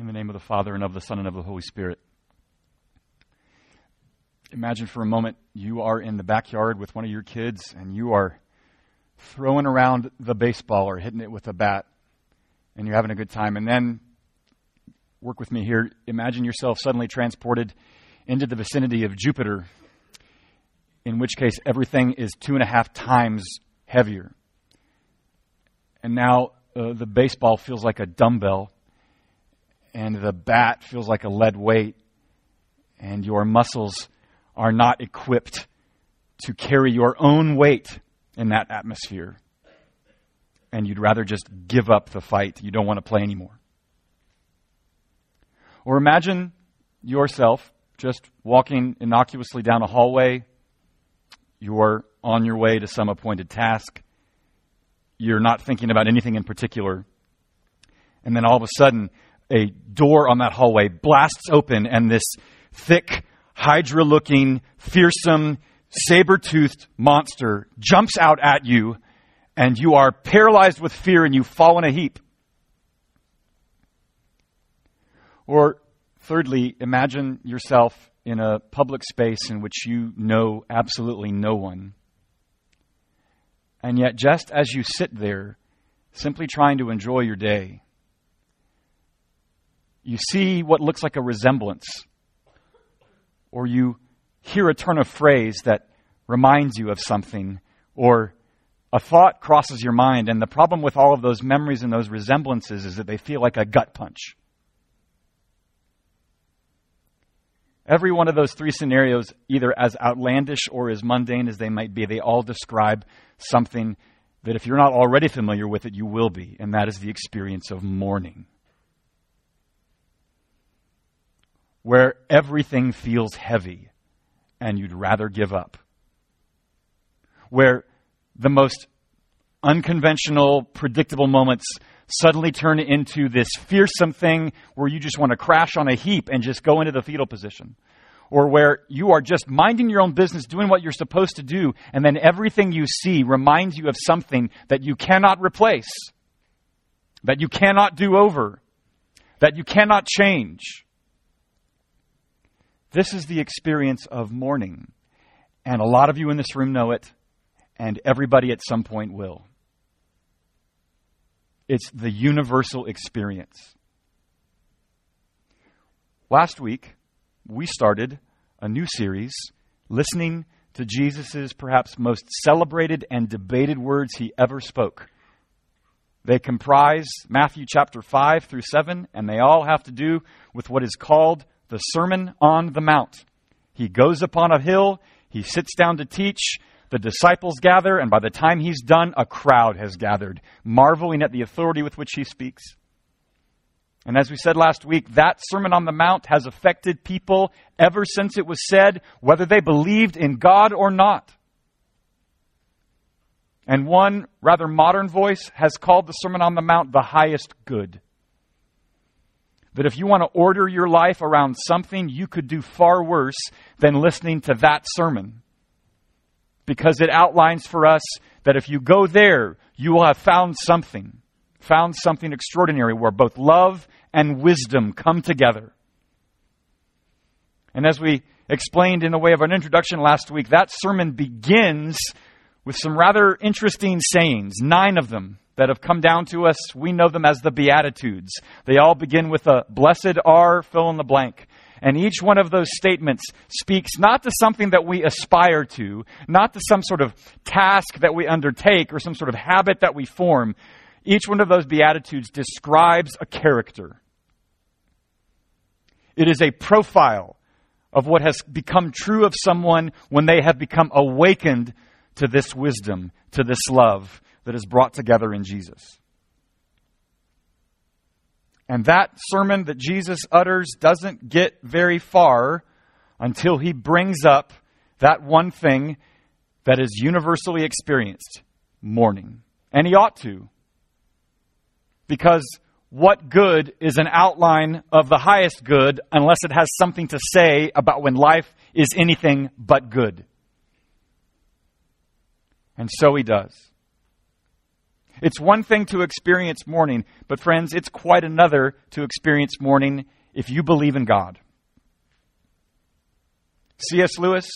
In the name of the Father, and of the Son, and of the Holy Spirit. Imagine for a moment you are in the backyard with one of your kids and you are throwing around the baseball or hitting it with a bat and you're having a good time. And then, work with me here, imagine yourself suddenly transported into the vicinity of Jupiter, in which case everything is two and a half times heavier. And now uh, the baseball feels like a dumbbell, and the bat feels like a lead weight, and your muscles are not equipped to carry your own weight in that atmosphere. And you'd rather just give up the fight. You don't want to play anymore. Or imagine yourself just walking innocuously down a hallway. You're on your way to some appointed task. You're not thinking about anything in particular. And then all of a sudden, a door on that hallway blasts open, and this thick, hydra looking, fearsome, saber toothed monster jumps out at you, and you are paralyzed with fear and you fall in a heap. Or, thirdly, imagine yourself in a public space in which you know absolutely no one. And yet, just as you sit there, simply trying to enjoy your day, you see what looks like a resemblance, or you hear a turn of phrase that reminds you of something, or a thought crosses your mind. And the problem with all of those memories and those resemblances is that they feel like a gut punch. Every one of those three scenarios, either as outlandish or as mundane as they might be, they all describe something that if you're not already familiar with it, you will be, and that is the experience of mourning. Where everything feels heavy and you'd rather give up. Where the most unconventional, predictable moments suddenly turn into this fearsome thing where you just want to crash on a heap and just go into the fetal position. Or where you are just minding your own business, doing what you're supposed to do, and then everything you see reminds you of something that you cannot replace, that you cannot do over, that you cannot change. This is the experience of mourning. And a lot of you in this room know it, and everybody at some point will. It's the universal experience. Last week, we started a new series listening to Jesus' perhaps most celebrated and debated words he ever spoke. They comprise Matthew chapter 5 through 7, and they all have to do with what is called the Sermon on the Mount. He goes upon a hill, he sits down to teach, the disciples gather, and by the time he's done, a crowd has gathered, marveling at the authority with which he speaks. And as we said last week, that Sermon on the Mount has affected people ever since it was said, whether they believed in God or not. And one rather modern voice has called the Sermon on the Mount the highest good. That if you want to order your life around something, you could do far worse than listening to that sermon because it outlines for us that if you go there, you will have found something, found something extraordinary where both love and wisdom come together. And as we explained in the way of an introduction last week, that sermon begins with some rather interesting sayings, nine of them that have come down to us. We know them as the Beatitudes. They all begin with a blessed are, fill in the blank. And each one of those statements speaks not to something that we aspire to, not to some sort of task that we undertake or some sort of habit that we form. Each one of those Beatitudes describes a character. It is a profile of what has become true of someone when they have become awakened to this wisdom, to this love that is brought together in Jesus. And that sermon that Jesus utters doesn't get very far until he brings up that one thing that is universally experienced mourning. And he ought to. Because what good is an outline of the highest good unless it has something to say about when life is anything but good? And so he does. It's one thing to experience mourning, but friends, it's quite another to experience mourning if you believe in God. C.S. Lewis,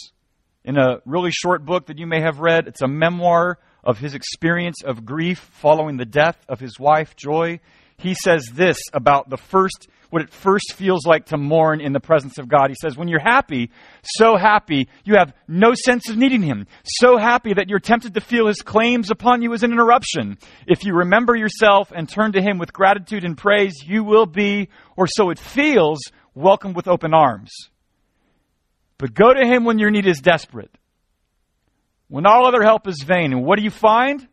in a really short book that you may have read, it's a memoir of his experience of grief following the death of his wife, Joy. He says this about the first what it first feels like to mourn in the presence of God. He says, When you're happy, so happy, you have no sense of needing Him. So happy that you're tempted to feel His claims upon you as an interruption. If you remember yourself and turn to Him with gratitude and praise, you will be, or so it feels, welcomed with open arms. But go to Him when your need is desperate. When all other help is vain. And what do you find?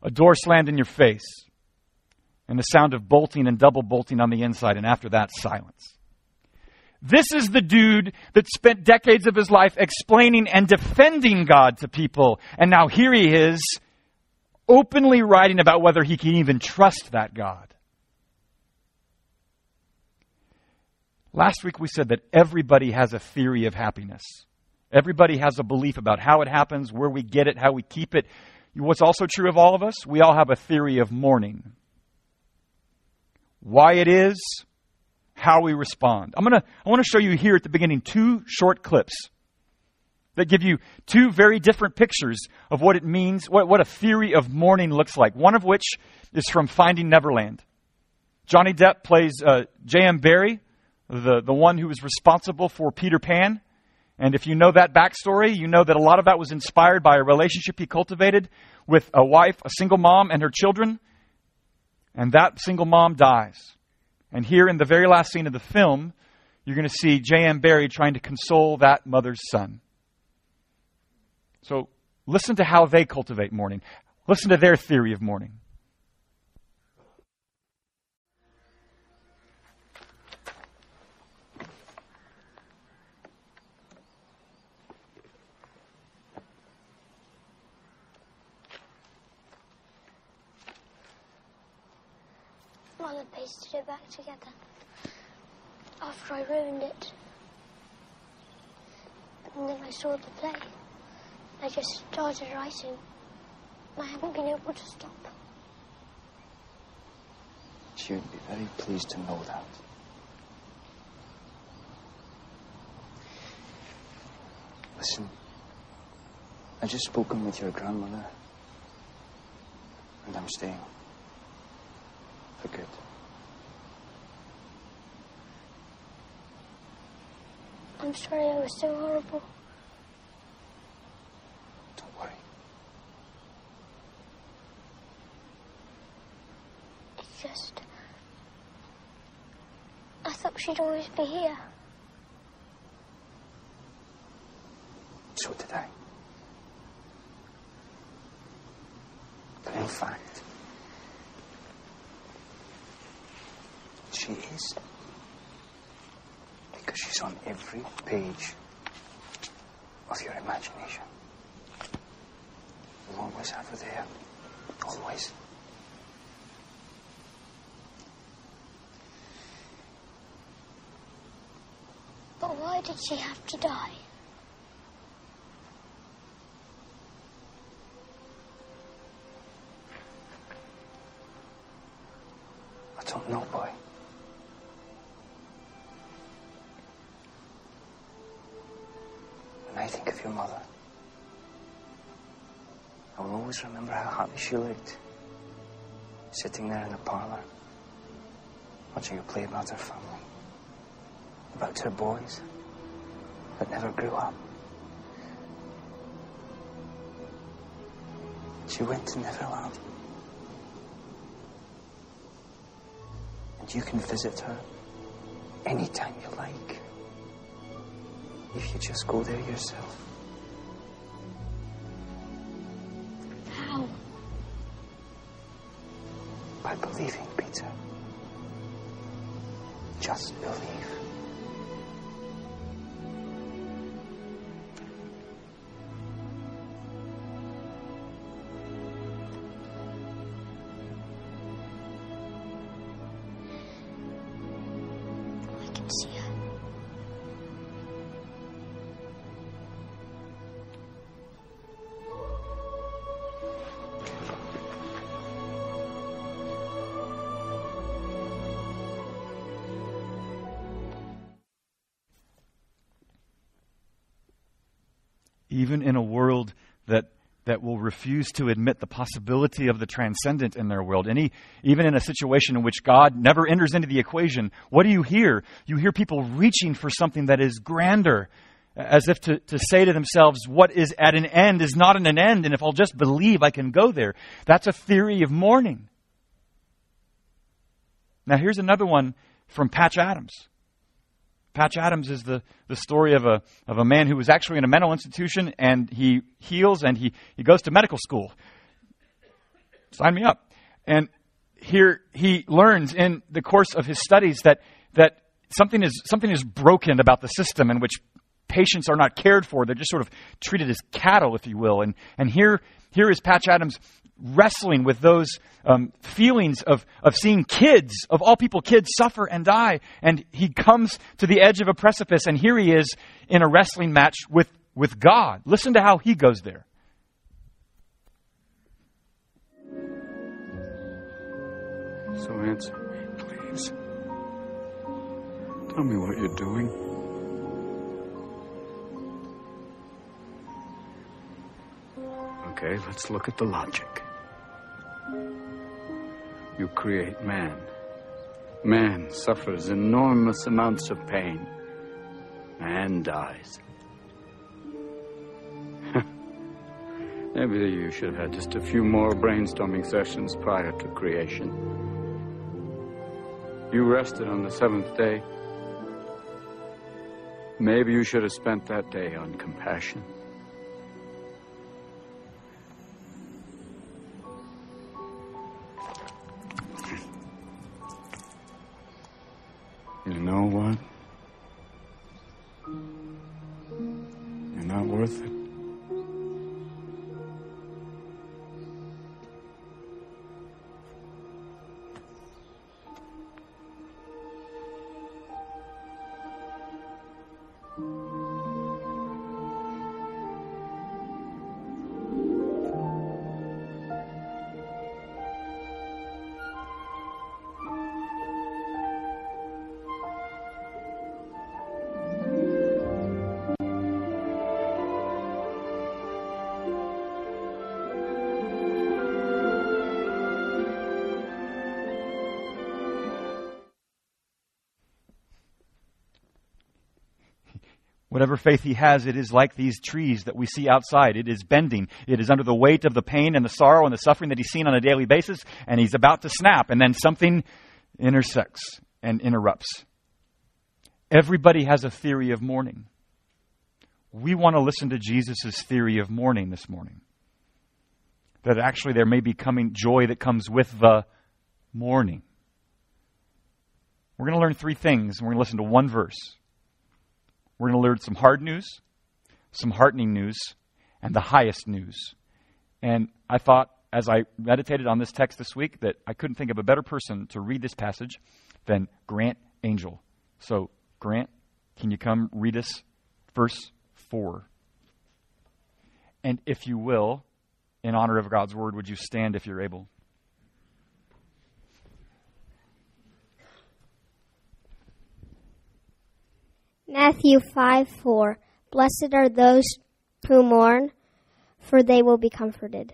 A door slammed in your face and the sound of bolting and double bolting on the inside, and after that, silence. This is the dude that spent decades of his life explaining and defending God to people, and now here he is, openly writing about whether he can even trust that God. Last week we said that everybody has a theory of happiness. Everybody has a belief about how it happens, where we get it, how we keep it. What's also true of all of us, we all have a theory of mourning why it is, how we respond. I'm gonna, I want to show you here at the beginning two short clips that give you two very different pictures of what it means, what, what a theory of mourning looks like. One of which is from Finding Neverland. Johnny Depp plays uh, J.M. Barrie, the, the one who was responsible for Peter Pan. And if you know that backstory, you know that a lot of that was inspired by a relationship he cultivated with a wife, a single mom, and her children and that single mom dies. And here in the very last scene of the film, you're going to see J.M. Barrie trying to console that mother's son. So listen to how they cultivate mourning. Listen to their theory of mourning. Mother pasted it back together after I ruined it. And then I saw the play. I just started writing. I haven't been able to stop. She would be very pleased to know that. Listen, I just spoken with your grandmother, and I'm staying for good. I'm sorry I was so horrible. Don't worry. It's just. I thought she'd always be here. So did I. But in fact, she is. She's on every page of your imagination. You'll always have her there. Always. But why did she have to die? Happy she looked, sitting there in the parlor, watching her play about her family, about her boys that never grew up. She went to Neverland. And you can visit her anytime you like. If you just go there yourself. Believing, Peter. Just believe. I can see her. Even in a world that that will refuse to admit the possibility of the transcendent in their world. Any, even in a situation in which God never enters into the equation, what do you hear? You hear people reaching for something that is grander, as if to, to say to themselves, what is at an end is not at an end, and if I'll just believe, I can go there. That's a theory of mourning. Now, here's another one from Patch Adams. Patch Adams is the, the story of a, of a man who was actually in a mental institution and he heals and he, he goes to medical school. Sign me up. And here he learns in the course of his studies that, that something, is, something is broken about the system in which patients are not cared for. They're just sort of treated as cattle, if you will. And, and here, here is Patch Adams wrestling with those um, feelings of, of seeing kids, of all people, kids suffer and die. And he comes to the edge of a precipice, and here he is in a wrestling match with, with God. Listen to how he goes there. So answer me, please. Tell me what you're doing. Okay, let's look at the logic. You create man. Man suffers enormous amounts of pain. Man dies. Maybe you should have had just a few more brainstorming sessions prior to creation. You rested on the seventh day. Maybe you should have spent that day on compassion. Whatever faith he has, it is like these trees that we see outside. It is bending. It is under the weight of the pain and the sorrow and the suffering that he's seen on a daily basis, and he's about to snap, and then something intersects and interrupts. Everybody has a theory of mourning. We want to listen to Jesus' theory of mourning this morning. That actually there may be coming joy that comes with the mourning. We're going to learn three things, and we're going to listen to one verse. We're going to learn some hard news, some heartening news, and the highest news. And I thought, as I meditated on this text this week, that I couldn't think of a better person to read this passage than Grant Angel. So, Grant, can you come read us verse 4? And if you will, in honor of God's word, would you stand if you're able? Matthew 5 4. Blessed are those who mourn, for they will be comforted.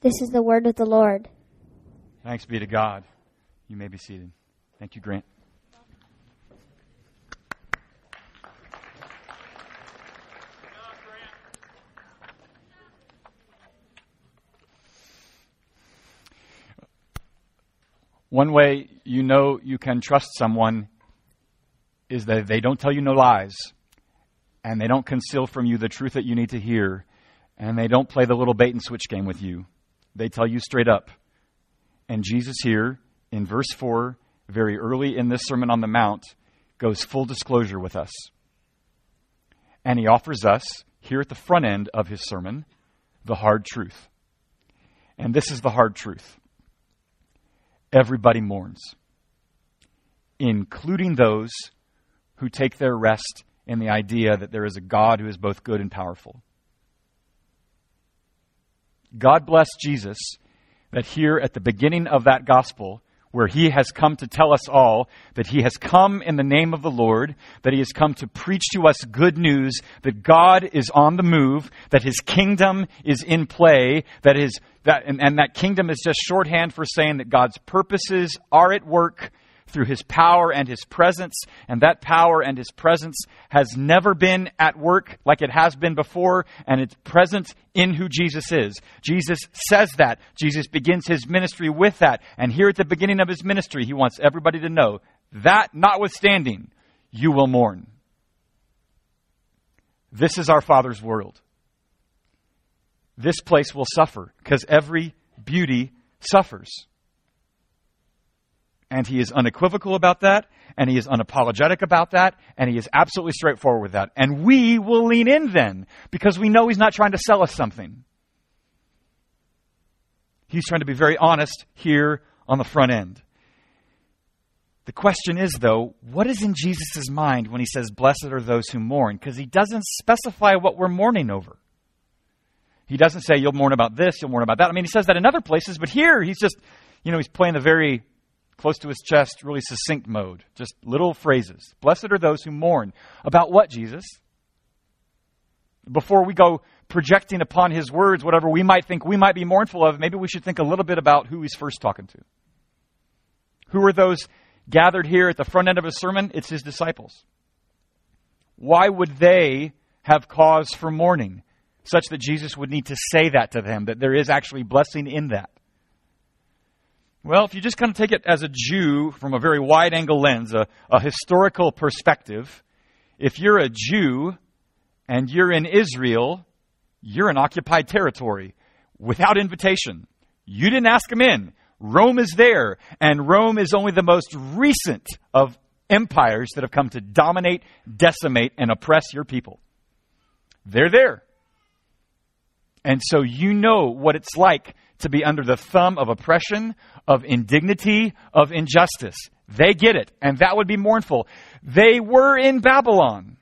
This is the word of the Lord. Thanks be to God. You may be seated. Thank you, Grant. One way you know you can trust someone is that they don't tell you no lies, and they don't conceal from you the truth that you need to hear, and they don't play the little bait and switch game with you. They tell you straight up. And Jesus here, in verse 4, very early in this Sermon on the Mount, goes full disclosure with us. And he offers us, here at the front end of his sermon, the hard truth. And this is the hard truth everybody mourns, including those who take their rest in the idea that there is a God who is both good and powerful. God bless Jesus that here at the beginning of that gospel, where he has come to tell us all that he has come in the name of the Lord, that he has come to preach to us good news, that God is on the move, that his kingdom is in play, that his, that, and, and that kingdom is just shorthand for saying that God's purposes are at work through his power and his presence, and that power and his presence has never been at work like it has been before, and it's present in who Jesus is. Jesus says that. Jesus begins his ministry with that. And here at the beginning of his ministry, he wants everybody to know that notwithstanding, you will mourn. This is our Father's world. This place will suffer because every beauty suffers. And he is unequivocal about that, and he is unapologetic about that, and he is absolutely straightforward with that. And we will lean in then, because we know he's not trying to sell us something. He's trying to be very honest here on the front end. The question is, though, what is in Jesus' mind when he says, Blessed are those who mourn? Because he doesn't specify what we're mourning over. He doesn't say, You'll mourn about this, you'll mourn about that. I mean, he says that in other places, but here he's just, you know, he's playing the very close to his chest, really succinct mode. Just little phrases. Blessed are those who mourn. About what, Jesus? Before we go projecting upon his words whatever we might think we might be mournful of, maybe we should think a little bit about who he's first talking to. Who are those gathered here at the front end of his sermon? It's his disciples. Why would they have cause for mourning, such that Jesus would need to say that to them, that there is actually blessing in that? Well, if you just kind of take it as a Jew from a very wide angle lens, a, a historical perspective, if you're a Jew and you're in Israel, you're in occupied territory without invitation. You didn't ask them in. Rome is there, and Rome is only the most recent of empires that have come to dominate, decimate, and oppress your people. They're there. And so you know what it's like to be under the thumb of oppression, of indignity, of injustice. They get it, and that would be mournful. They were in Babylon.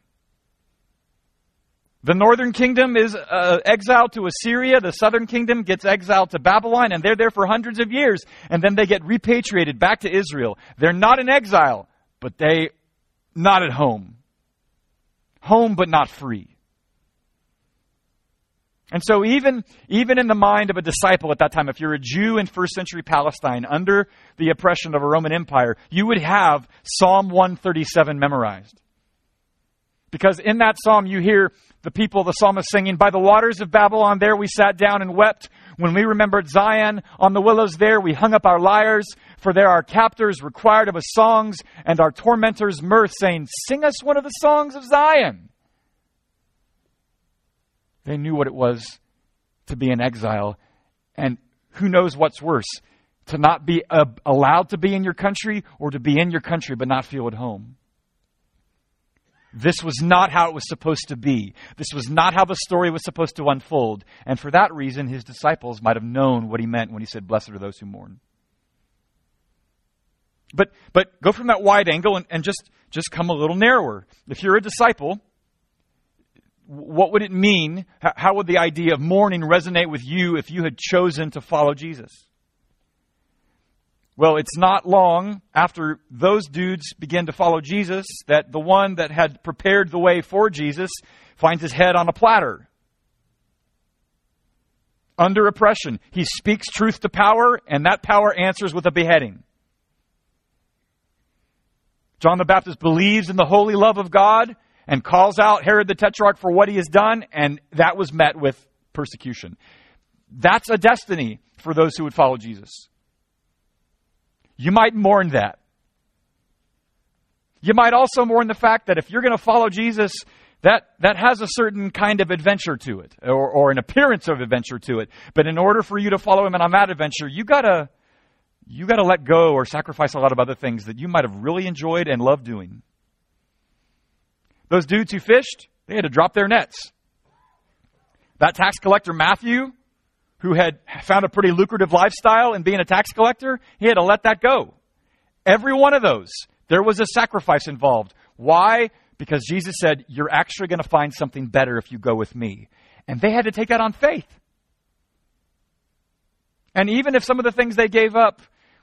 The northern kingdom is uh, exiled to Assyria. The southern kingdom gets exiled to Babylon, and they're there for hundreds of years. And then they get repatriated back to Israel. They're not in exile, but they not at home. Home, but not free. And so even, even in the mind of a disciple at that time, if you're a Jew in first century Palestine under the oppression of a Roman Empire, you would have Psalm 137 memorized. Because in that psalm you hear the people, the psalmist singing, By the waters of Babylon there we sat down and wept. When we remembered Zion, on the willows there we hung up our lyres. For there our captors required of us songs, and our tormentors mirth, saying, Sing us one of the songs of Zion. They knew what it was to be in exile. And who knows what's worse? To not be uh, allowed to be in your country or to be in your country but not feel at home. This was not how it was supposed to be. This was not how the story was supposed to unfold. And for that reason, his disciples might have known what he meant when he said, Blessed are those who mourn. But, but go from that wide angle and, and just, just come a little narrower. If you're a disciple, what would it mean? How would the idea of mourning resonate with you if you had chosen to follow Jesus? Well, it's not long after those dudes begin to follow Jesus that the one that had prepared the way for Jesus finds his head on a platter. Under oppression, he speaks truth to power, and that power answers with a beheading. John the Baptist believes in the holy love of God, and calls out Herod the Tetrarch for what he has done, and that was met with persecution. That's a destiny for those who would follow Jesus. You might mourn that. You might also mourn the fact that if you're going to follow Jesus, that, that has a certain kind of adventure to it, or, or an appearance of adventure to it. But in order for you to follow him on that adventure, you gotta, you gotta let go or sacrifice a lot of other things that you might have really enjoyed and loved doing. Those dudes who fished, they had to drop their nets. That tax collector, Matthew, who had found a pretty lucrative lifestyle in being a tax collector, he had to let that go. Every one of those, there was a sacrifice involved. Why? Because Jesus said, You're actually going to find something better if you go with me. And they had to take that on faith. And even if some of the things they gave up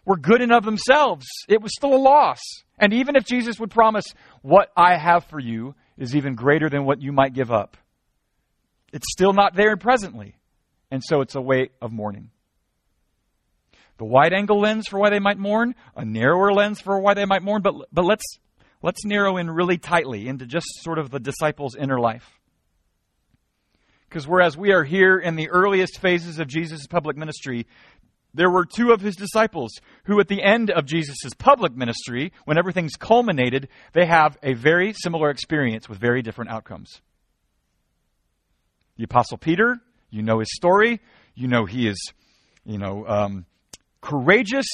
were good and of themselves. It was still a loss. And even if Jesus would promise, what I have for you is even greater than what you might give up, it's still not there presently. And so it's a way of mourning. The wide angle lens for why they might mourn, a narrower lens for why they might mourn, but, but let's, let's narrow in really tightly into just sort of the disciples' inner life. Because whereas we are here in the earliest phases of Jesus' public ministry, there were two of his disciples who, at the end of Jesus' public ministry, when everything's culminated, they have a very similar experience with very different outcomes. The Apostle Peter, you know his story. You know he is, you know, um, courageous.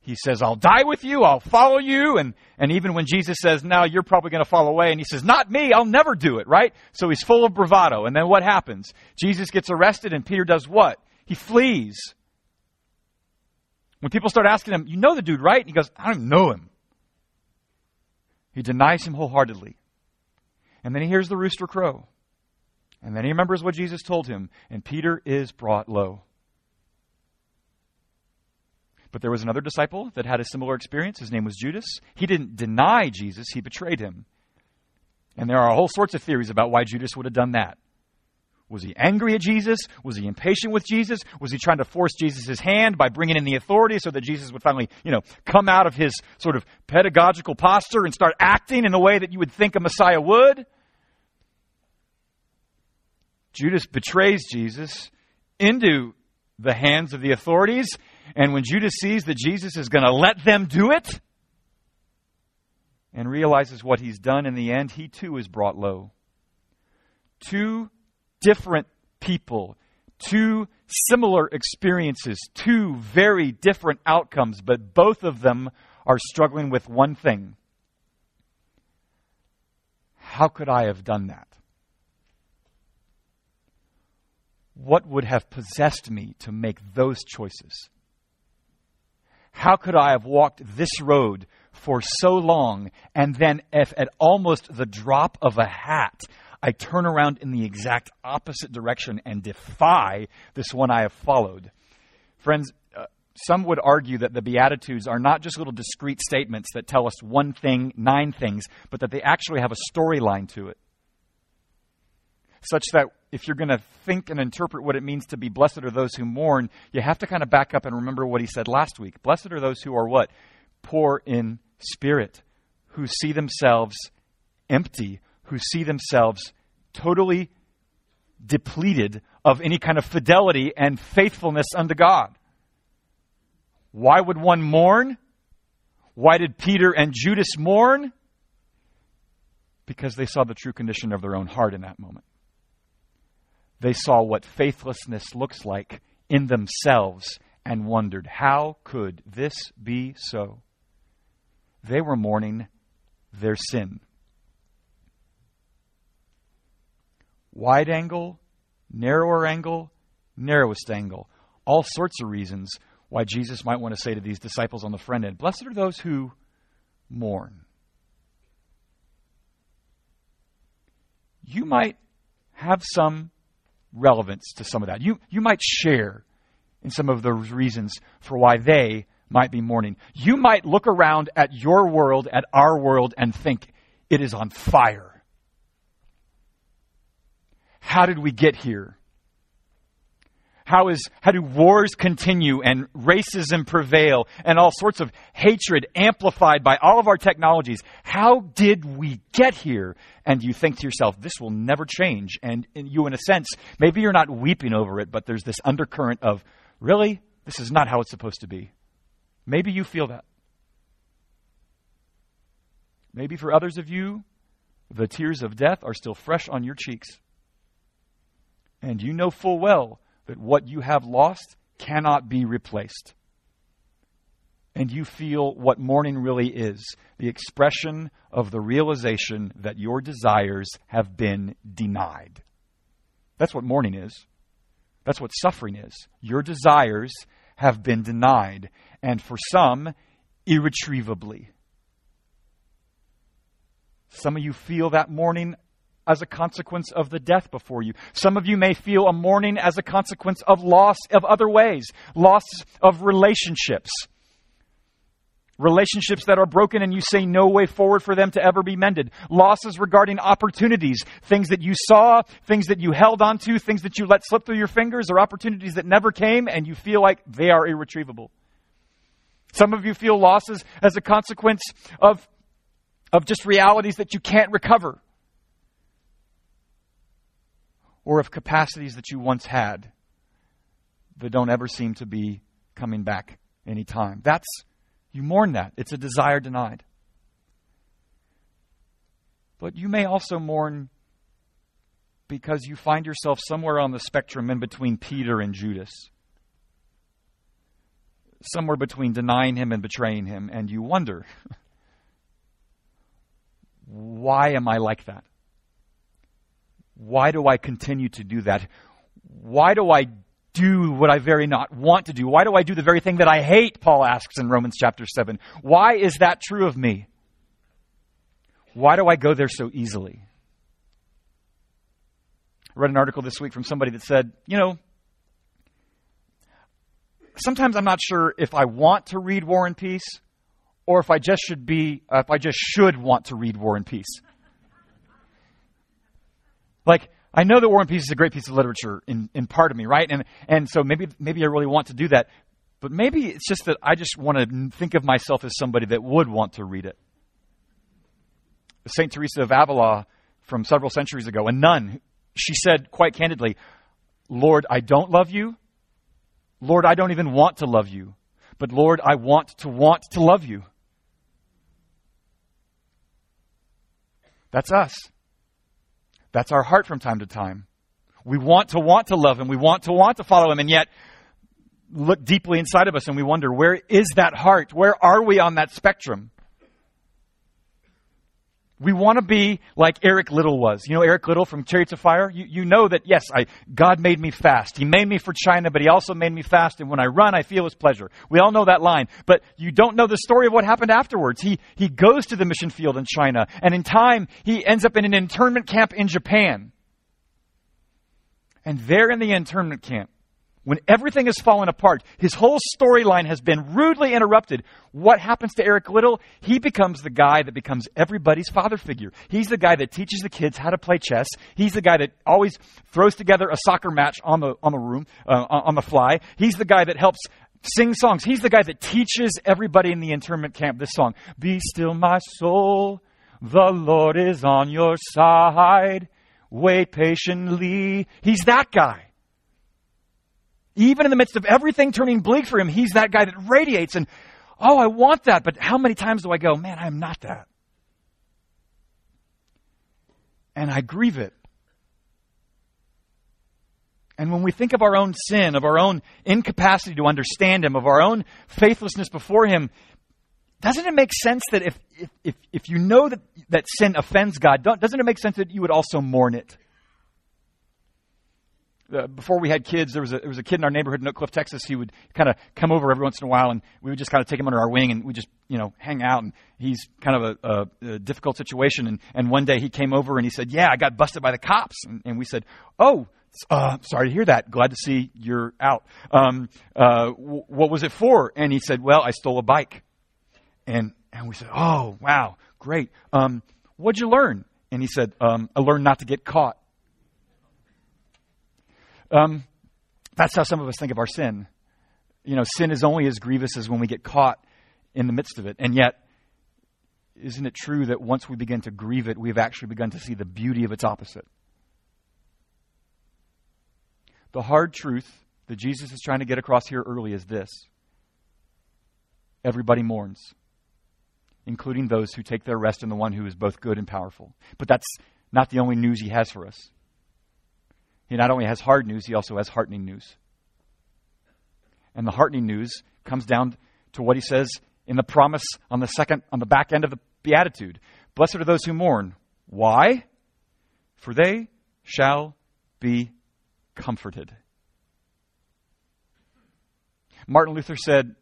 He says, I'll die with you, I'll follow you. And, and even when Jesus says, Now you're probably going to fall away, and he says, Not me, I'll never do it, right? So he's full of bravado. And then what happens? Jesus gets arrested, and Peter does what? He flees. When people start asking him, You know the dude, right? And he goes, I don't know him. He denies him wholeheartedly. And then he hears the rooster crow. And then he remembers what Jesus told him, and Peter is brought low. But there was another disciple that had a similar experience. His name was Judas. He didn't deny Jesus, he betrayed him. And there are all sorts of theories about why Judas would have done that. Was he angry at Jesus? Was he impatient with Jesus? Was he trying to force Jesus' hand by bringing in the authority so that Jesus would finally, you know, come out of his sort of pedagogical posture and start acting in the way that you would think a Messiah would? Judas betrays Jesus into the hands of the authorities, and when Judas sees that Jesus is going to let them do it and realizes what he's done in the end, he too is brought low. Two different people, two similar experiences, two very different outcomes, but both of them are struggling with one thing. How could I have done that? What would have possessed me to make those choices? How could I have walked this road for so long and then, if at almost the drop of a hat, I turn around in the exact opposite direction and defy this one I have followed? Friends, uh, some would argue that the Beatitudes are not just little discrete statements that tell us one thing, nine things, but that they actually have a storyline to it such that if you're going to think and interpret what it means to be blessed are those who mourn, you have to kind of back up and remember what he said last week. Blessed are those who are what? Poor in spirit, who see themselves empty, who see themselves totally depleted of any kind of fidelity and faithfulness unto God. Why would one mourn? Why did Peter and Judas mourn? Because they saw the true condition of their own heart in that moment. They saw what faithlessness looks like in themselves and wondered, how could this be so? They were mourning their sin. Wide angle, narrower angle, narrowest angle. All sorts of reasons why Jesus might want to say to these disciples on the front end, Blessed are those who mourn. You might have some relevance to some of that. You, you might share in some of those reasons for why they might be mourning. You might look around at your world, at our world, and think it is on fire. How did we get here? How, is, how do wars continue and racism prevail and all sorts of hatred amplified by all of our technologies? How did we get here? And you think to yourself, this will never change. And you, in a sense, maybe you're not weeping over it, but there's this undercurrent of, really? This is not how it's supposed to be. Maybe you feel that. Maybe for others of you, the tears of death are still fresh on your cheeks. And you know full well that what you have lost cannot be replaced. And you feel what mourning really is the expression of the realization that your desires have been denied. That's what mourning is. That's what suffering is. Your desires have been denied, and for some, irretrievably. Some of you feel that mourning as a consequence of the death before you. Some of you may feel a mourning as a consequence of loss of other ways, loss of relationships. relationships that are broken and you say no way forward for them to ever be mended, losses regarding opportunities, things that you saw, things that you held onto, things that you let slip through your fingers, or opportunities that never came and you feel like they are irretrievable. Some of you feel losses as a consequence of, of just realities that you can't recover, or of capacities that you once had that don't ever seem to be coming back anytime. That's you mourn that. It's a desire denied. But you may also mourn because you find yourself somewhere on the spectrum in between Peter and Judas. Somewhere between denying him and betraying him, and you wonder, why am I like that? Why do I continue to do that? Why do I do what I very not want to do? Why do I do the very thing that I hate? Paul asks in Romans chapter 7. Why is that true of me? Why do I go there so easily? I read an article this week from somebody that said, you know, sometimes I'm not sure if I want to read War and Peace or if I just should be, uh, if I just should want to read War and Peace. Like, I know that War and Peace is a great piece of literature in, in part of me, right? And, and so maybe, maybe I really want to do that. But maybe it's just that I just want to think of myself as somebody that would want to read it. St. Teresa of Avila from several centuries ago, a nun, she said quite candidly, Lord, I don't love you. Lord, I don't even want to love you. But Lord, I want to want to love you. That's us. That's our heart from time to time. We want to want to love Him. We want to want to follow Him. And yet, look deeply inside of us and we wonder, where is that heart? Where are we on that spectrum? We want to be like Eric Liddell was. You know Eric Liddell from Chariots of Fire? You, you know that, yes, I, God made me fast. He made me for China, but He also made me fast, and when I run, I feel His pleasure. We all know that line. But you don't know the story of what happened afterwards. He, he goes to the mission field in China, and in time, he ends up in an internment camp in Japan. And there in the internment camp, when everything has fallen apart, his whole storyline has been rudely interrupted. What happens to Eric Liddell? He becomes the guy that becomes everybody's father figure. He's the guy that teaches the kids how to play chess. He's the guy that always throws together a soccer match on the on the room uh, on the fly. He's the guy that helps sing songs. He's the guy that teaches everybody in the internment camp this song. Be still my soul, the Lord is on your side. Wait patiently. He's that guy. Even in the midst of everything turning bleak for him, he's that guy that radiates and, oh, I want that. But how many times do I go, man, I'm not that? And I grieve it. And when we think of our own sin, of our own incapacity to understand Him, of our own faithlessness before Him, doesn't it make sense that if, if, if, if you know that, that sin offends God, doesn't it make sense that you would also mourn it? Uh, before we had kids, there was a there was a kid in our neighborhood in Oak Cliff, Texas. He would kind of come over every once in a while, and we would just kind of take him under our wing, and we just you know hang out. And he's kind of a, a, a difficult situation. And and one day he came over and he said, "Yeah, I got busted by the cops." And, and we said, "Oh." Uh, sorry to hear that. Glad to see you're out. Um, uh, w- what was it for? And he said, "Well, I stole a bike." And and we said, "Oh, wow, great. Um, what'd you learn?" And he said, um, "I learned not to get caught." Um, that's how some of us think of our sin. You know, sin is only as grievous as when we get caught in the midst of it. And yet, isn't it true that once we begin to grieve it, we've actually begun to see the beauty of its opposite? The hard truth that Jesus is trying to get across here early is this everybody mourns, including those who take their rest in the one who is both good and powerful. But that's not the only news he has for us. He not only has hard news, he also has heartening news. And the heartening news comes down to what he says in the promise on the second on the back end of the beatitude. Blessed are those who mourn. Why? For they shall be comforted. Martin Luther said,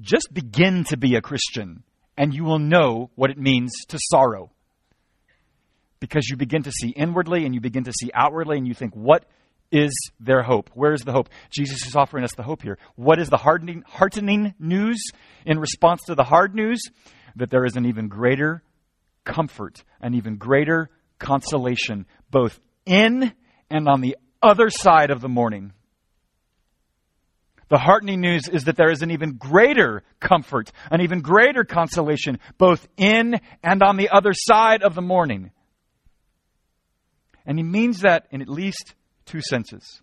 just begin to be a Christian and you will know what it means to sorrow because you begin to see inwardly and you begin to see outwardly and you think, what is their hope. Where is the hope? Jesus is offering us the hope here. What is the hardening, heartening news in response to the hard news? That there is an even greater comfort, an even greater consolation, both in and on the other side of the mourning. The heartening news is that there is an even greater comfort, an even greater consolation, both in and on the other side of the mourning. And he means that in at least two senses.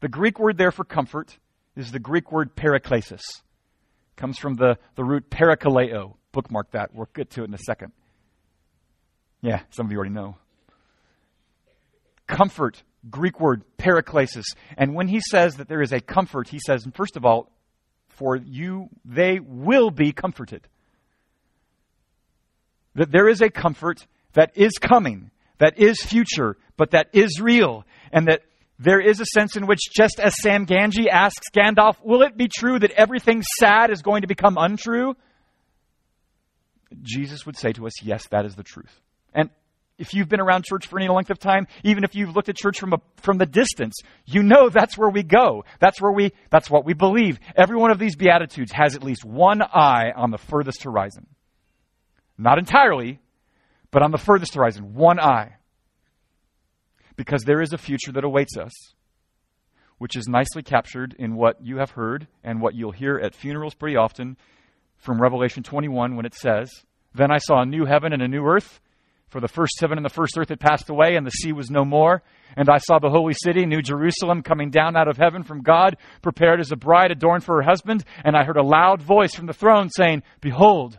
The Greek word there for comfort is the Greek word paraklesis. It comes from the, the root parakaleo. Bookmark that. We'll get to it in a second. Yeah, some of you already know. Comfort, Greek word paraklesis. And when he says that there is a comfort, he says, first of all, for you, they will be comforted. That there is a comfort that is coming, that is future, but that is real, and that there is a sense in which, just as Sam Gamgee asks Gandalf, will it be true that everything sad is going to become untrue? Jesus would say to us, yes, that is the truth. And if you've been around church for any length of time, even if you've looked at church from, a, from the distance, you know that's where we go. That's where we, that's what we believe. Every one of these Beatitudes has at least one eye on the furthest horizon. Not entirely, but on the furthest horizon, one eye. Because there is a future that awaits us, which is nicely captured in what you have heard and what you'll hear at funerals pretty often from Revelation 21 when it says, Then I saw a new heaven and a new earth for the first heaven and the first earth had passed away, and the sea was no more. And I saw the holy city, New Jerusalem, coming down out of heaven from God, prepared as a bride adorned for her husband. And I heard a loud voice from the throne saying, Behold,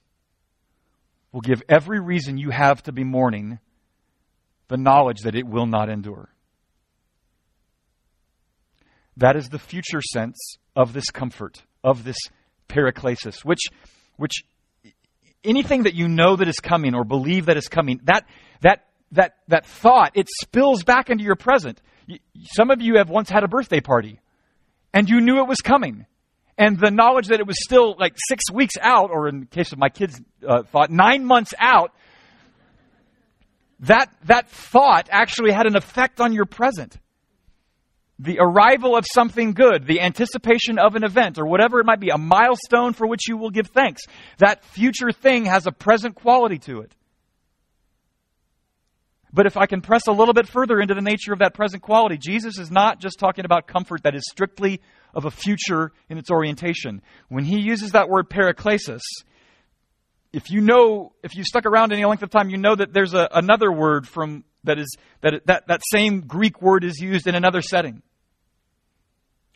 will give every reason you have to be mourning the knowledge that it will not endure. That is the future sense of this comfort, of this paraklesis, which, which anything that you know that is coming or believe that is coming, that, that, that, that thought, it spills back into your present. Some of you have once had a birthday party and you knew it was coming. And the knowledge that it was still like six weeks out, or in the case of my kids' uh, thought, nine months out, that, that thought actually had an effect on your present the arrival of something good, the anticipation of an event, or whatever it might be, a milestone for which you will give thanks. That future thing has a present quality to it. But if I can press a little bit further into the nature of that present quality, Jesus is not just talking about comfort that is strictly of a future in its orientation. When he uses that word paraklesis, if you know, if you stuck around any length of time, you know that there's a, another word from that is that, that that same Greek word is used in another setting.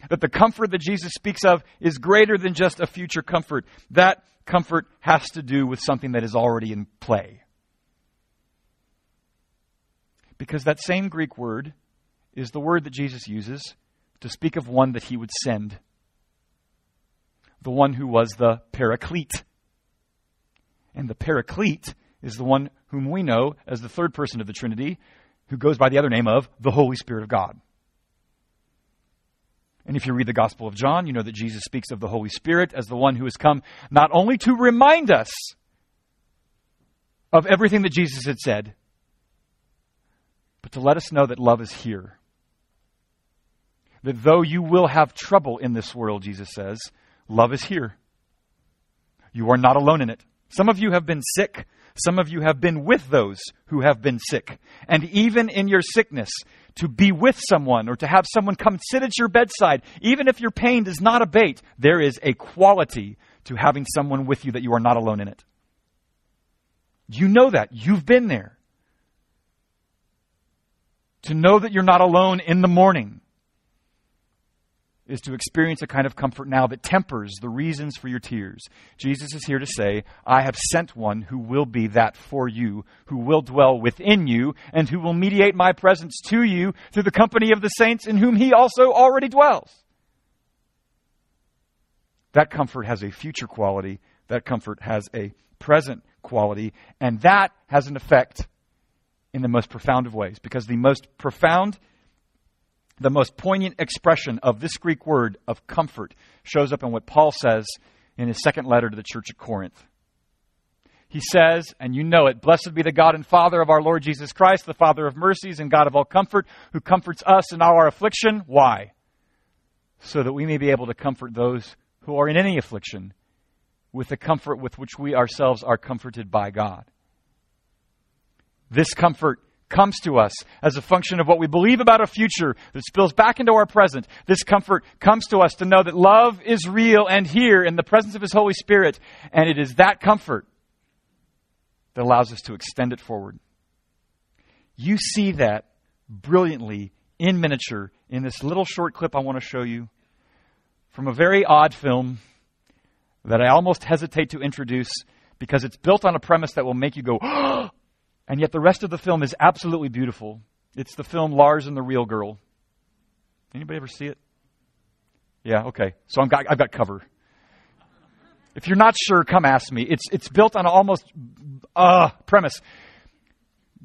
That the comfort that Jesus speaks of is greater than just a future comfort. That comfort has to do with something that is already in play. Because that same Greek word is the word that Jesus uses to speak of one that he would send. The one who was the paraclete. And the paraclete is the one whom we know as the third person of the Trinity, who goes by the other name of the Holy Spirit of God. And if you read the Gospel of John, you know that Jesus speaks of the Holy Spirit as the one who has come not only to remind us of everything that Jesus had said, but to let us know that love is here. That though you will have trouble in this world, Jesus says, love is here. You are not alone in it. Some of you have been sick. Some of you have been with those who have been sick. And even in your sickness, to be with someone or to have someone come sit at your bedside, even if your pain does not abate, there is a quality to having someone with you that you are not alone in it. You know that. You've been there. To know that you're not alone in the mourning. is to experience a kind of comfort now that tempers the reasons for your tears. Jesus is here to say, I have sent one who will be that for you, who will dwell within you, and who will mediate my presence to you through the company of the saints in whom he also already dwells. That comfort has a future quality. That comfort has a present quality. And that has an effect in the most profound of ways. Because the most profound the most poignant expression of this Greek word of comfort shows up in what Paul says in his second letter to the church at Corinth. He says, and you know it, Blessed be the God and Father of our Lord Jesus Christ, the Father of mercies and God of all comfort, who comforts us in all our affliction. Why? So that we may be able to comfort those who are in any affliction with the comfort with which we ourselves are comforted by God. This comfort comes to us as a function of what we believe about a future that spills back into our present. This comfort comes to us to know that love is real and here in the presence of His Holy Spirit. And it is that comfort that allows us to extend it forward. You see that brilliantly in miniature in this little short clip I want to show you from a very odd film that I almost hesitate to introduce because it's built on a premise that will make you go, oh, And yet the rest of the film is absolutely beautiful. It's the film Lars and the Real Girl. Anybody ever see it? Yeah, okay. So got, I've got cover. If you're not sure, come ask me. It's, it's built on almost uh, premise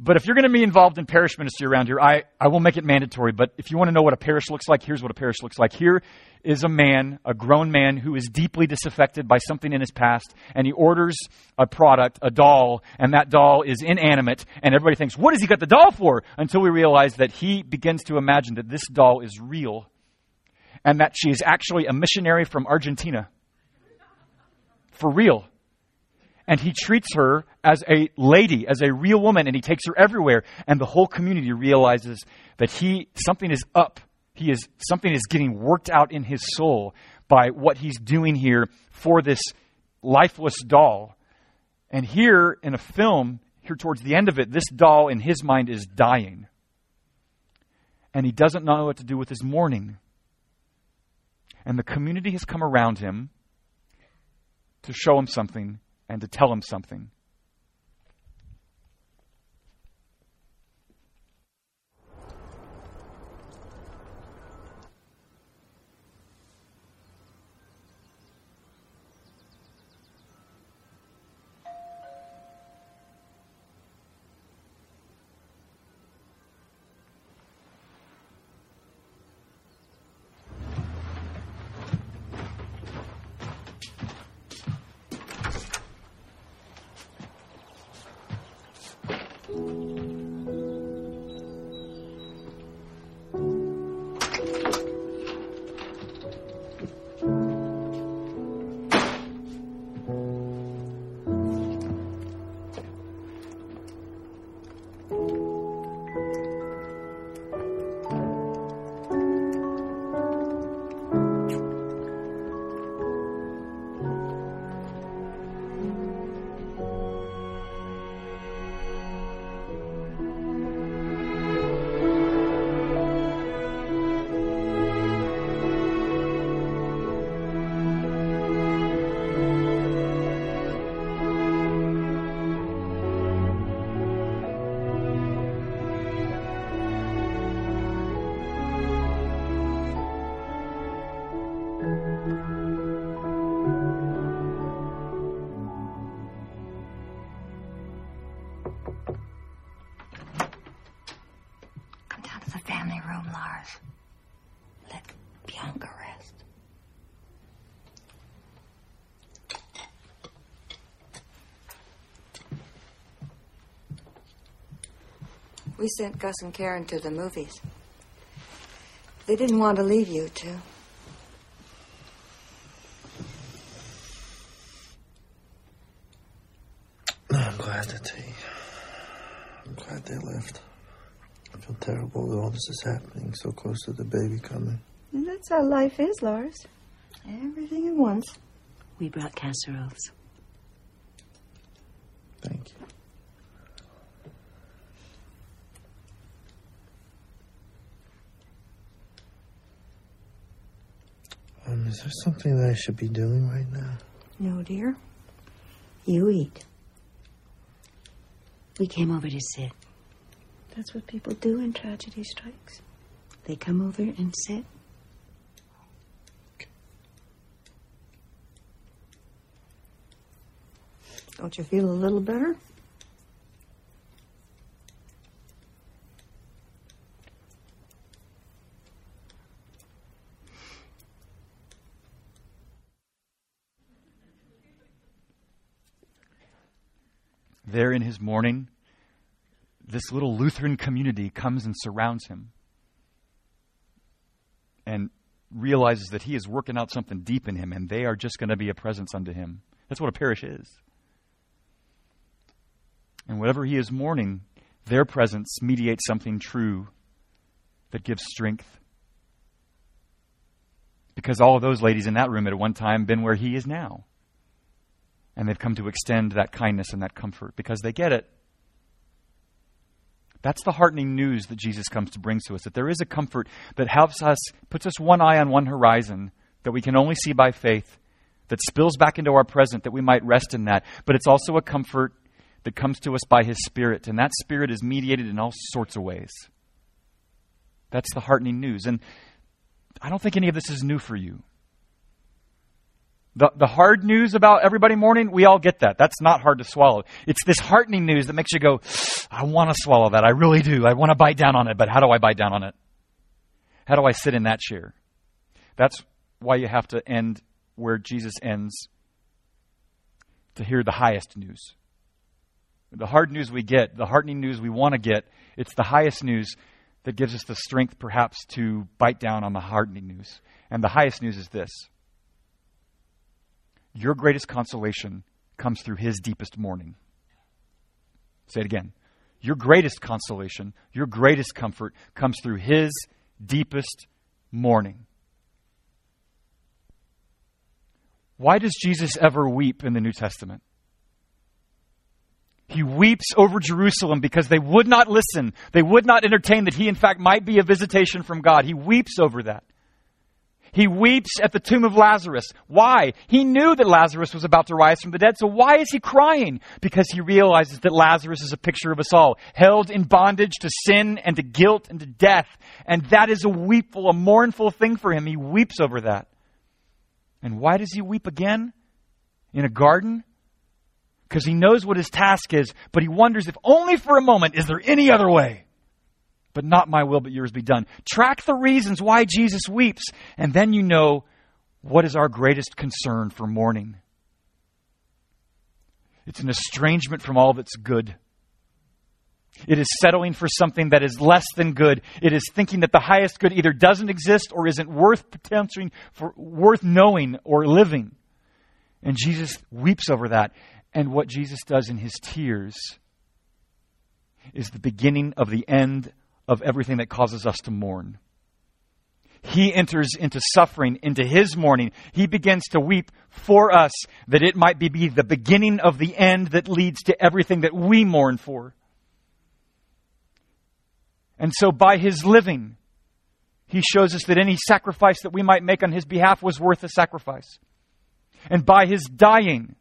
but if you're going to be involved in parish ministry around here, I, I will make it mandatory. But if you want to know what a parish looks like, here's what a parish looks like. Here is a man, a grown man, who is deeply disaffected by something in his past, and he orders a product, a doll, and that doll is inanimate, and everybody thinks, what has he got the doll for? Until we realize that he begins to imagine that this doll is real, and that she is actually a missionary from Argentina. For real and he treats her as a lady, as a real woman, and he takes her everywhere. And the whole community realizes that he something is up. He is something is getting worked out in his soul by what he's doing here for this lifeless doll. And here in a film, here towards the end of it, this doll in his mind is dying. And he doesn't know what to do with his mourning. And the community has come around him to show him something and to tell him something. We sent Gus and Karen to the movies. They didn't want to leave you two. I'm glad that they. I'm glad they left. I feel terrible that all this is happening so close to the baby coming. And that's how life is, Lars. Everything at once. We brought casseroles. Thank you. Um, is there something that I should be doing right now? No, dear. You eat. We came over to sit. That's what people do when tragedy strikes. They come over and sit. Don't you feel a little better? There in his mourning, this little Lutheran community comes and surrounds him and realizes that he is working out something deep in him and they are just going to be a presence unto him. That's what a parish is. And whatever he is mourning, their presence mediates something true that gives strength. Because all of those ladies in that room at one time been where he is now. And they've come to extend that kindness and that comfort because they get it. That's the heartening news that Jesus comes to bring to us that there is a comfort that helps us, puts us one eye on one horizon that we can only see by faith, that spills back into our present that we might rest in that. But it's also a comfort that comes to us by His Spirit, and that Spirit is mediated in all sorts of ways. That's the heartening news. And I don't think any of this is new for you. The, the hard news about everybody mourning, we all get that. That's not hard to swallow. It's this heartening news that makes you go, I want to swallow that. I really do. I want to bite down on it, but how do I bite down on it? How do I sit in that chair? That's why you have to end where Jesus ends to hear the highest news. The hard news we get, the heartening news we want to get, it's the highest news that gives us the strength perhaps to bite down on the heartening news. And the highest news is this your greatest consolation comes through his deepest mourning. Say it again. Your greatest consolation, your greatest comfort comes through his deepest mourning. Why does Jesus ever weep in the New Testament? He weeps over Jerusalem because they would not listen. They would not entertain that he, in fact, might be a visitation from God. He weeps over that. He weeps at the tomb of Lazarus. Why? He knew that Lazarus was about to rise from the dead, so why is he crying? Because he realizes that Lazarus is a picture of us all, held in bondage to sin and to guilt and to death. And that is a weepful, a mournful thing for him. He weeps over that. And why does he weep again? In a garden? Because he knows what his task is, but he wonders if only for a moment is there any other way? but not my will, but yours be done. Track the reasons why Jesus weeps, and then you know what is our greatest concern for mourning. It's an estrangement from all that's good. It is settling for something that is less than good. It is thinking that the highest good either doesn't exist or isn't worth for worth knowing or living. And Jesus weeps over that. And what Jesus does in his tears is the beginning of the end of everything that causes us to mourn. He enters into suffering, into his mourning. He begins to weep for us that it might be the beginning of the end that leads to everything that we mourn for. And so by his living, he shows us that any sacrifice that we might make on his behalf was worth a sacrifice. And by his dying,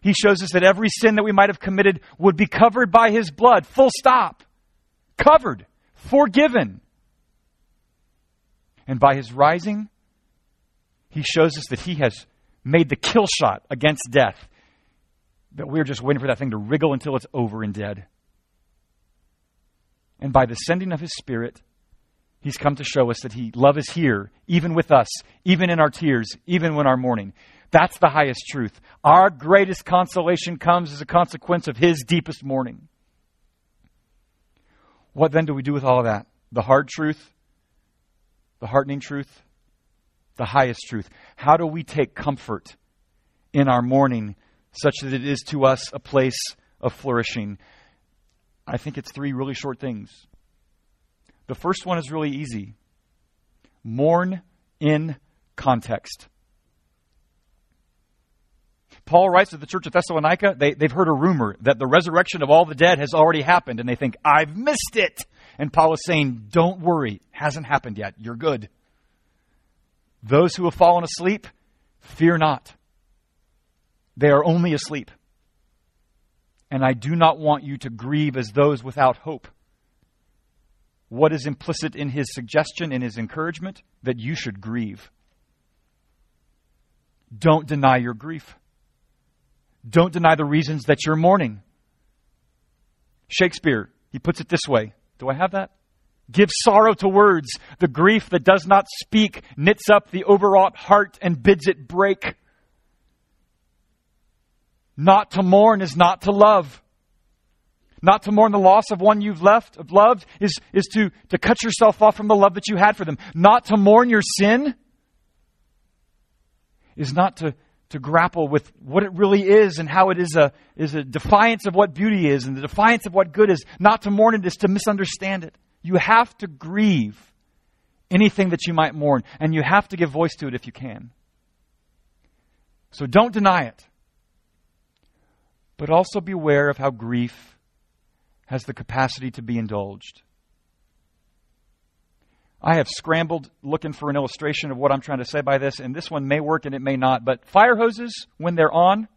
he shows us that every sin that we might have committed would be covered by his blood, full stop. Covered forgiven. And by his rising, he shows us that he has made the kill shot against death. That we're just waiting for that thing to wriggle until it's over and dead. And by the sending of his Spirit, he's come to show us that he love is here, even with us, even in our tears, even when our mourning. That's the highest truth. Our greatest consolation comes as a consequence of his deepest mourning. What then do we do with all of that? The hard truth, the heartening truth, the highest truth. How do we take comfort in our mourning such that it is to us a place of flourishing? I think it's three really short things. The first one is really easy mourn in context. Paul writes to the church of Thessalonica, they, they've heard a rumor that the resurrection of all the dead has already happened, and they think, I've missed it. And Paul is saying, Don't worry, hasn't happened yet. You're good. Those who have fallen asleep, fear not. They are only asleep. And I do not want you to grieve as those without hope. What is implicit in his suggestion, in his encouragement? That you should grieve. Don't deny your grief. Don't deny the reasons that you're mourning. Shakespeare, he puts it this way. Do I have that? Give sorrow to words. The grief that does not speak knits up the overwrought heart and bids it break. Not to mourn is not to love. Not to mourn the loss of one you've left, of loved, is, is to, to cut yourself off from the love that you had for them. Not to mourn your sin is not to, to grapple with what it really is and how it is a, is a defiance of what beauty is and the defiance of what good is. Not to mourn it is to misunderstand it. You have to grieve anything that you might mourn, and you have to give voice to it if you can. So don't deny it. But also beware of how grief has the capacity to be indulged. I have scrambled looking for an illustration of what I'm trying to say by this, and this one may work and it may not, but fire hoses, when they're on,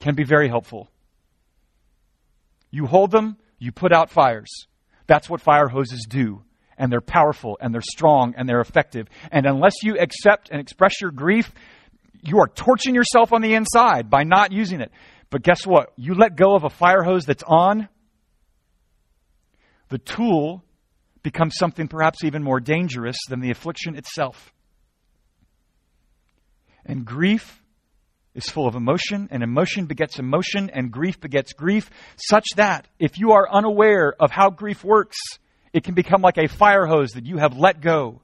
can be very helpful. You hold them, you put out fires. That's what fire hoses do. And they're powerful, and they're strong, and they're effective. And unless you accept and express your grief, you are torching yourself on the inside by not using it. But guess what? You let go of a fire hose that's on, the tool becomes something perhaps even more dangerous than the affliction itself. And grief is full of emotion, and emotion begets emotion, and grief begets grief, such that if you are unaware of how grief works, it can become like a fire hose that you have let go.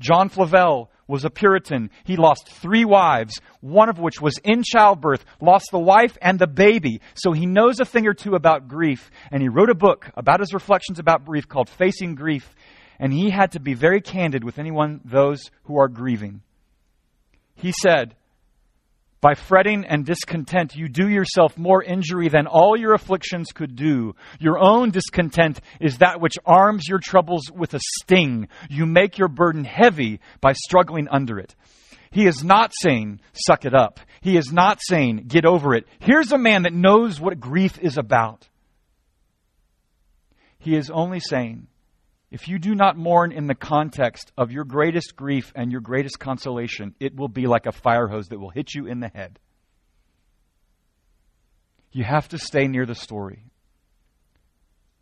John Flavel was a Puritan. He lost three wives, one of which was in childbirth, lost the wife and the baby. So he knows a thing or two about grief. And he wrote a book about his reflections about grief called Facing Grief. And he had to be very candid with anyone, those who are grieving. He said, by fretting and discontent, you do yourself more injury than all your afflictions could do. Your own discontent is that which arms your troubles with a sting. You make your burden heavy by struggling under it. He is not saying, suck it up. He is not saying, get over it. Here's a man that knows what grief is about. He is only saying, if you do not mourn in the context of your greatest grief and your greatest consolation, it will be like a fire hose that will hit you in the head. You have to stay near the story.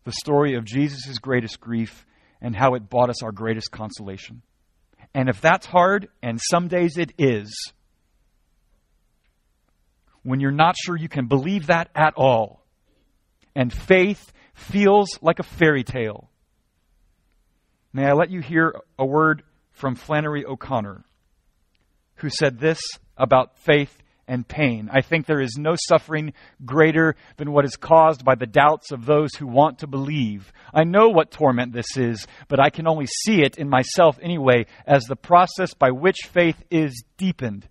The story of Jesus' greatest grief and how it brought us our greatest consolation. And if that's hard, and some days it is, when you're not sure you can believe that at all, and faith feels like a fairy tale, May I let you hear a word from Flannery O'Connor, who said this about faith and pain. I think there is no suffering greater than what is caused by the doubts of those who want to believe. I know what torment this is, but I can only see it in myself anyway as the process by which faith is deepened.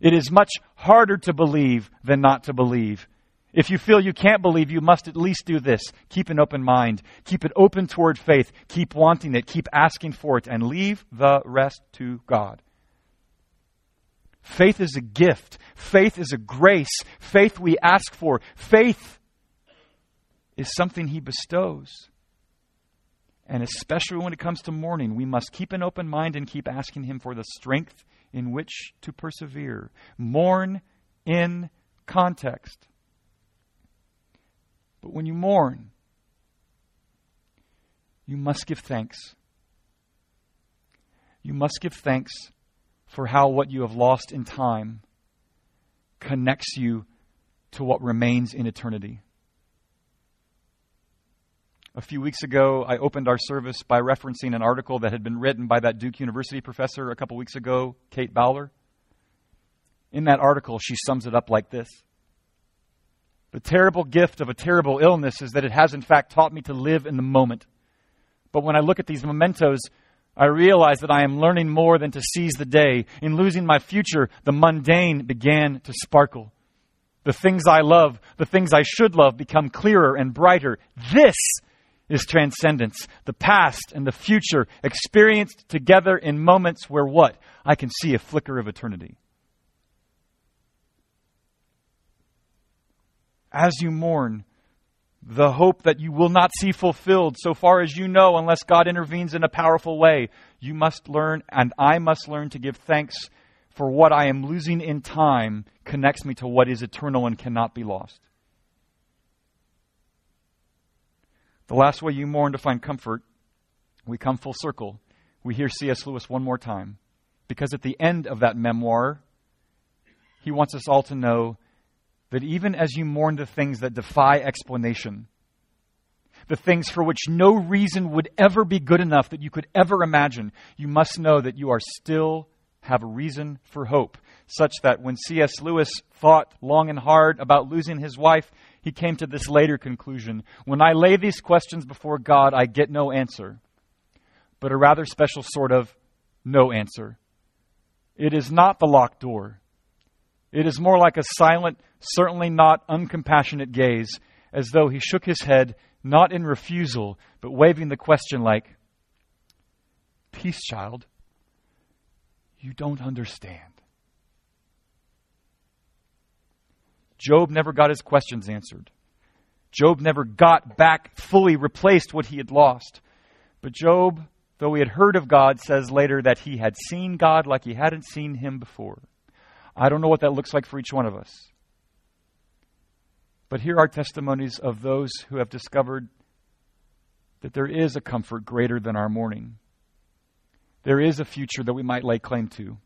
It is much harder to believe than not to believe. If you feel you can't believe, you must at least do this. Keep an open mind. Keep it open toward faith. Keep wanting it. Keep asking for it. And leave the rest to God. Faith is a gift. Faith is a grace. Faith we ask for. Faith is something He bestows. And especially when it comes to mourning, we must keep an open mind and keep asking Him for the strength in which to persevere. Mourn in context. But when you mourn, you must give thanks. You must give thanks for how what you have lost in time connects you to what remains in eternity. A few weeks ago, I opened our service by referencing an article that had been written by that Duke University professor a couple weeks ago, Kate Bowler. In that article, she sums it up like this the terrible gift of a terrible illness is that it has, in fact, taught me to live in the moment. But when I look at these mementos, I realize that I am learning more than to seize the day. In losing my future, the mundane began to sparkle. The things I love, the things I should love, become clearer and brighter. This is transcendence. The past and the future experienced together in moments where what? I can see a flicker of eternity. As you mourn, the hope that you will not see fulfilled so far as you know unless God intervenes in a powerful way, you must learn, and I must learn to give thanks for what I am losing in time connects me to what is eternal and cannot be lost. The last way you mourn to find comfort, we come full circle. We hear C.S. Lewis one more time. Because at the end of that memoir, he wants us all to know that even as you mourn the things that defy explanation, the things for which no reason would ever be good enough that you could ever imagine, you must know that you are still have a reason for hope, such that when C.S. Lewis thought long and hard about losing his wife, he came to this later conclusion. When I lay these questions before God, I get no answer, but a rather special sort of no answer. It is not the locked door. It is more like a silent, certainly not uncompassionate gaze, as though he shook his head, not in refusal, but waving the question like, Peace, child. You don't understand. Job never got his questions answered. Job never got back fully replaced what he had lost. But Job, though he had heard of God, says later that he had seen God like he hadn't seen him before. I don't know what that looks like for each one of us. But here are testimonies of those who have discovered that there is a comfort greater than our mourning. There is a future that we might lay claim to,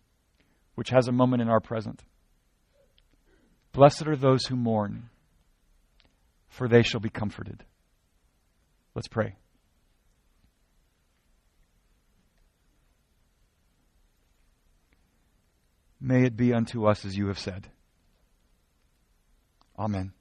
which has a moment in our present. Blessed are those who mourn, for they shall be comforted. Let's pray. May it be unto us as you have said. Amen.